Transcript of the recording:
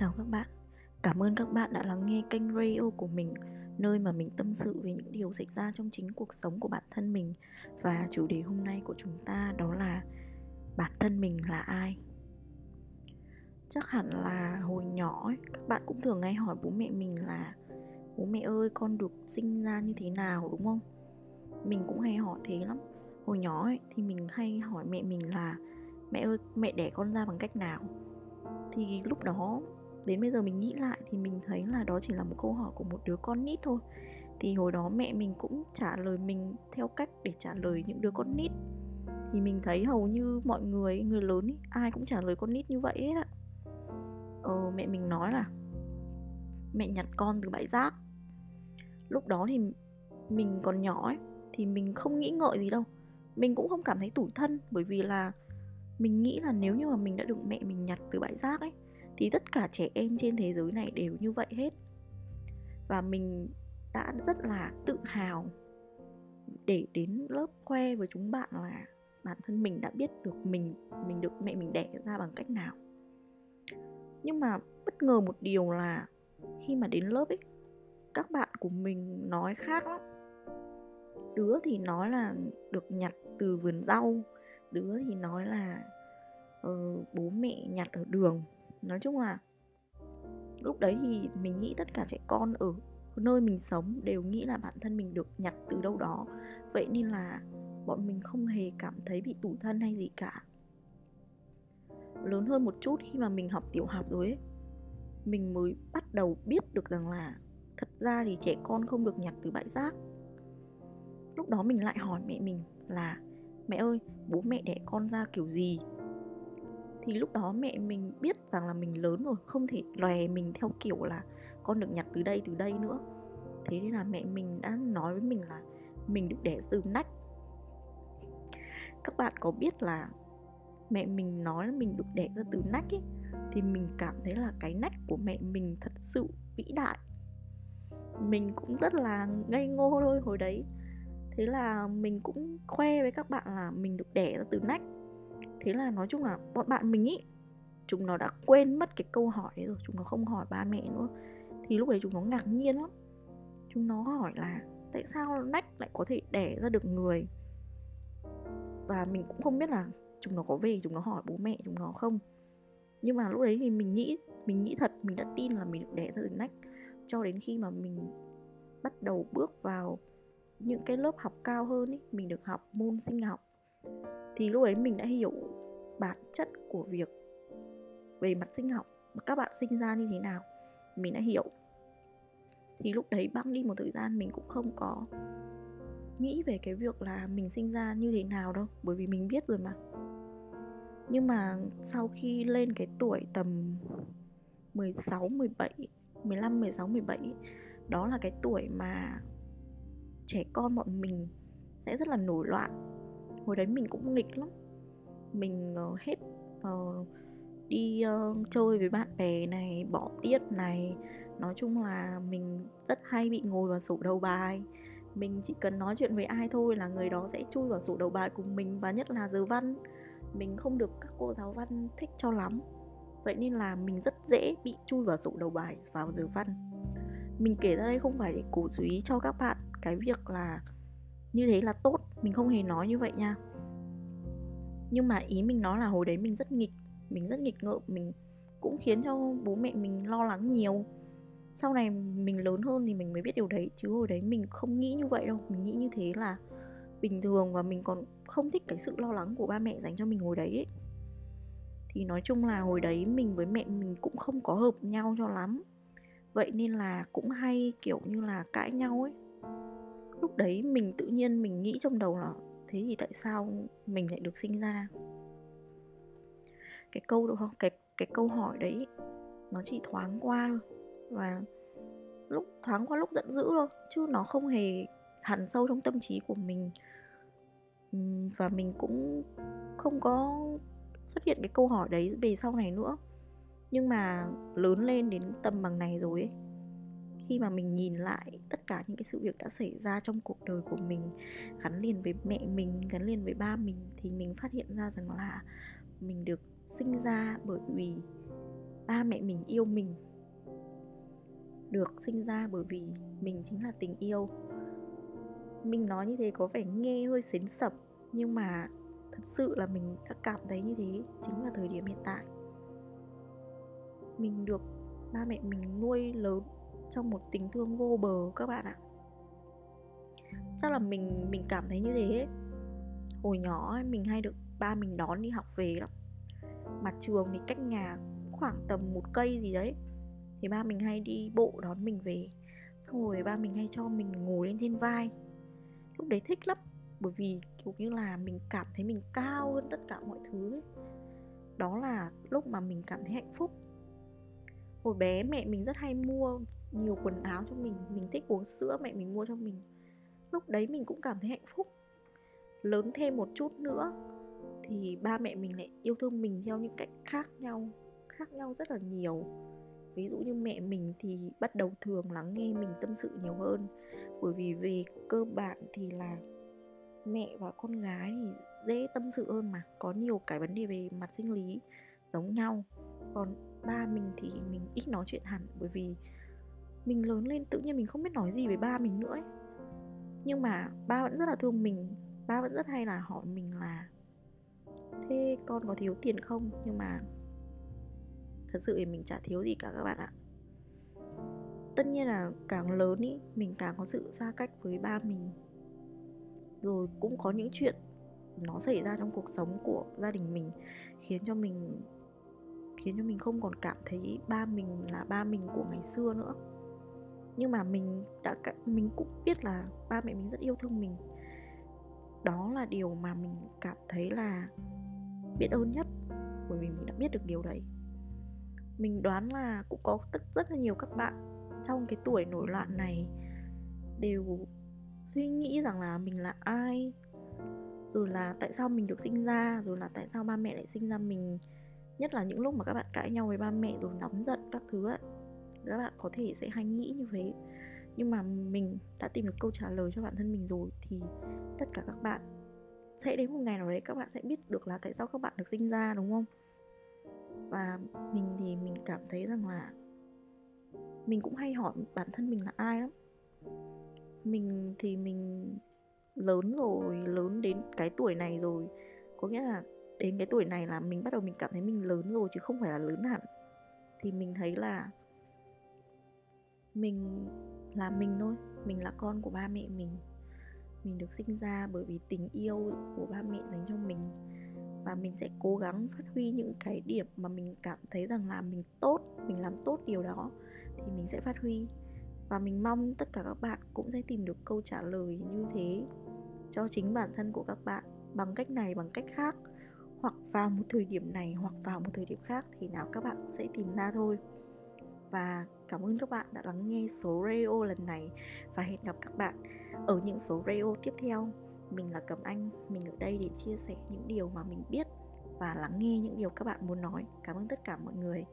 chào các bạn. Cảm ơn các bạn đã lắng nghe kênh radio của mình Nơi mà mình tâm sự về những điều xảy ra trong chính cuộc sống của bản thân mình. Và chủ đề hôm nay của chúng ta đó là Bản thân mình là ai? Chắc hẳn là hồi nhỏ ấy, các bạn cũng thường hay hỏi bố mẹ mình là Bố mẹ ơi con được sinh ra như thế nào? Đúng không? Mình cũng hay hỏi thế lắm. Hồi nhỏ ấy, thì mình hay hỏi mẹ mình là Mẹ ơi mẹ đẻ con ra bằng cách nào? thì lúc đó đến bây giờ mình nghĩ lại thì mình thấy là đó chỉ là một câu hỏi của một đứa con nít thôi. Thì hồi đó mẹ mình cũng trả lời mình theo cách để trả lời những đứa con nít. Thì mình thấy hầu như mọi người người lớn ý, ai cũng trả lời con nít như vậy hết ạ. Ờ, mẹ mình nói là mẹ nhặt con từ bãi rác. Lúc đó thì mình còn nhỏ ấy thì mình không nghĩ ngợi gì đâu. Mình cũng không cảm thấy tủi thân bởi vì là mình nghĩ là nếu như mà mình đã được mẹ mình nhặt từ bãi rác ấy thì tất cả trẻ em trên thế giới này đều như vậy hết. Và mình đã rất là tự hào để đến lớp khoe với chúng bạn là bản thân mình đã biết được mình mình được mẹ mình đẻ ra bằng cách nào. Nhưng mà bất ngờ một điều là khi mà đến lớp ấy các bạn của mình nói khác lắm. Đứa thì nói là được nhặt từ vườn rau đứa thì nói là uh, bố mẹ nhặt ở đường nói chung là lúc đấy thì mình nghĩ tất cả trẻ con ở nơi mình sống đều nghĩ là bản thân mình được nhặt từ đâu đó. Vậy nên là bọn mình không hề cảm thấy bị tủi thân hay gì cả. Lớn hơn một chút khi mà mình học tiểu học rồi ấy, mình mới bắt đầu biết được rằng là thật ra thì trẻ con không được nhặt từ bãi rác. Lúc đó mình lại hỏi mẹ mình là, mẹ ơi, bố mẹ đẻ con ra kiểu gì? Thì lúc đó mẹ mình biết rằng là mình lớn rồi, không thể lòe mình theo kiểu là con được nhặt từ đây từ đây nữa. Thế nên là mẹ mình đã nói với mình là mình được đẻ từ nách. Các bạn có biết là mẹ mình nói là mình được đẻ ra từ nách ấy, thì mình cảm thấy là cái nách của mẹ mình thật sự vĩ đại. Mình cũng rất là ngây ngô thôi hồi đấy. Thế là mình cũng khoe với các bạn là mình được đẻ ra từ nách thế là nói chung là bọn bạn mình ý chúng nó đã quên mất cái câu hỏi đấy rồi chúng nó không hỏi ba mẹ nữa. Thì lúc đấy chúng nó ngạc nhiên lắm. Chúng nó hỏi là tại sao nách lại có thể đẻ ra được người? Và mình cũng không biết là chúng nó có về chúng nó hỏi bố mẹ chúng nó không. Nhưng mà lúc đấy thì mình nghĩ mình nghĩ thật mình đã tin là mình được đẻ ra được nách cho đến khi mà mình bắt đầu bước vào những cái lớp học cao hơn ý, mình được học môn sinh học thì lúc ấy mình đã hiểu bản chất của việc về mặt sinh học mà các bạn sinh ra như thế nào mình đã hiểu. Thì lúc đấy băng đi một thời gian mình cũng không có nghĩ về cái việc là mình sinh ra như thế nào đâu bởi vì mình biết rồi mà. Nhưng mà sau khi lên cái tuổi tầm 16, 17, 15, 16, 17 Đó là cái tuổi mà trẻ con bọn mình sẽ rất là nổi loạn. Hồi đấy mình cũng nghịch lắm mình uh, hết uh, đi uh, chơi với bạn bè này bỏ tiết này. Nói chung là mình rất hay bị ngồi vào sổ đầu bài. Mình chỉ cần nói chuyện với ai thôi là người đó sẽ chui vào sổ đầu bài cùng mình và nhất là giờ văn. Mình không được các cô giáo văn thích cho lắm. Vậy nên là mình rất dễ bị chui vào sổ đầu bài vào giờ văn. Mình kể ra đây không phải để cổ suý cho các bạn. Cái việc là như thế là tốt mình không hề nói như vậy nha nhưng mà ý mình nói là hồi đấy mình rất nghịch, mình rất nghịch ngợm, mình cũng khiến cho bố mẹ mình lo lắng nhiều. Sau này mình lớn hơn thì mình mới biết điều đấy, chứ hồi đấy mình không nghĩ như vậy đâu. Mình nghĩ như thế là bình thường và mình còn không thích cái sự lo lắng của ba mẹ dành cho mình hồi đấy ấy. thì nói chung là hồi đấy mình với mẹ mình cũng không có hợp nhau cho lắm. Vậy nên là cũng hay kiểu như là cãi nhau ấy. Lúc đấy mình tự nhiên mình nghĩ trong đầu là thế thì tại sao mình lại được sinh ra? Cái câu đó cái cái câu hỏi đấy, nó chỉ thoáng qua thôi. Và lúc, thoáng qua lúc giận dữ thôi, chứ nó không hề hẳn sâu trong tâm trí của mình. Và mình cũng không có xuất hiện cái câu hỏi đấy về sau này nữa. Nhưng mà lớn lên đến tầm bằng này rồi ấy khi mà mình nhìn lại tất cả những cái sự việc đã xảy ra trong cuộc đời của mình, gắn liền với mẹ mình, gắn liền với ba mình, thì mình phát hiện ra rằng là mình được sinh ra bởi vì ba mẹ mình yêu mình, được sinh ra bởi vì mình chính là tình yêu. Mình nói như thế có vẻ nghe hơi xến sập, nhưng mà thật sự là mình đã cảm thấy như thế chính là thời điểm hiện tại. Mình được ba mẹ mình nuôi lớn trong một tình thương vô bờ các bạn ạ. Chắc là mình mình cảm thấy như thế ấy. hồi nhỏ ấy, mình hay được ba mình đón đi học về lắm. Mặt trường thì cách nhà khoảng tầm một cây gì đấy. Thì ba mình hay đi bộ đón mình về. Xong rồi ba mình hay cho mình ngồi lên trên vai. Lúc đấy thích lắm. Bởi vì kiểu như là mình cảm thấy mình cao hơn tất cả mọi thứ ấy. đó là lúc mà mình cảm thấy hạnh phúc. Hồi bé mẹ mình rất hay mua nhiều quần áo cho mình mình thích uống sữa, mẹ mình mua cho mình. Lúc đấy mình cũng cảm thấy hạnh phúc. Lớn thêm một chút nữa thì ba mẹ mình lại yêu thương mình theo những cách khác nhau khác nhau rất là nhiều. Ví dụ như mẹ mình thì bắt đầu thường lắng nghe mình tâm sự nhiều hơn, bởi vì về cơ bản thì là mẹ và con gái thì dễ tâm sự hơn mà, có nhiều cái vấn đề về mặt sinh lý giống nhau. Còn ba mình thì mình ít nói chuyện hẳn, bởi vì mình lớn lên tự nhiên mình không biết nói gì với ba mình nữa ấy. nhưng mà ba vẫn rất là thương mình, ba vẫn rất hay là hỏi mình là, thế con có thiếu tiền không? Nhưng mà thật sự thì mình chả thiếu gì cả các bạn ạ. Tất nhiên là càng lớn ý, mình càng có sự xa cách với ba mình. Rồi cũng có những chuyện nó xảy ra trong cuộc sống của gia đình mình, khiến cho mình, khiến cho mình không còn cảm thấy ba mình là ba mình của ngày xưa nữa nhưng mà mình đã mình cũng biết là ba mẹ mình rất yêu thương mình. Đó là điều mà mình cảm thấy là biết ơn nhất, bởi vì mình đã biết được điều đấy. Mình đoán là cũng có rất rất là nhiều các bạn trong cái tuổi nổi loạn này đều suy nghĩ rằng là mình là ai, rồi là tại sao mình được sinh ra, rồi là tại sao ba mẹ lại sinh ra mình. Nhất là những lúc mà các bạn cãi nhau với ba mẹ rồi nóng giận các thứ ấy các bạn có thể sẽ hay nghĩ như thế. Nhưng mà mình đã tìm được câu trả lời cho bản thân mình rồi thì tất cả các bạn sẽ đến một ngày nào đấy các bạn sẽ biết được là tại sao các bạn được sinh ra, đúng không? Và mình thì mình cảm thấy rằng là mình cũng hay hỏi bản thân mình là ai lắm. Mình thì mình lớn rồi, lớn đến cái tuổi này rồi. Có nghĩa là đến cái tuổi này là mình bắt đầu mình cảm thấy mình lớn rồi chứ không phải là lớn hẳn. Thì mình thấy là mình là mình thôi, mình là con của ba mẹ mình. Mình được sinh ra bởi vì tình yêu của ba mẹ dành cho mình. Và mình sẽ cố gắng phát huy những cái điểm mà mình cảm thấy rằng là mình tốt, mình làm tốt điều đó thì mình sẽ phát huy. Và mình mong tất cả các bạn cũng sẽ tìm được câu trả lời như thế cho chính bản thân của các bạn bằng cách này, bằng cách khác, hoặc vào một thời điểm này, hoặc vào một thời điểm khác thì nào các bạn cũng sẽ tìm ra thôi. Và cảm ơn các bạn đã lắng nghe số radio lần này và hẹn gặp các bạn ở những số radio tiếp theo. Mình là Cẩm Anh, mình ở đây để chia sẻ những điều mà mình biết và lắng nghe những điều các bạn muốn nói. Cảm ơn tất cả mọi người.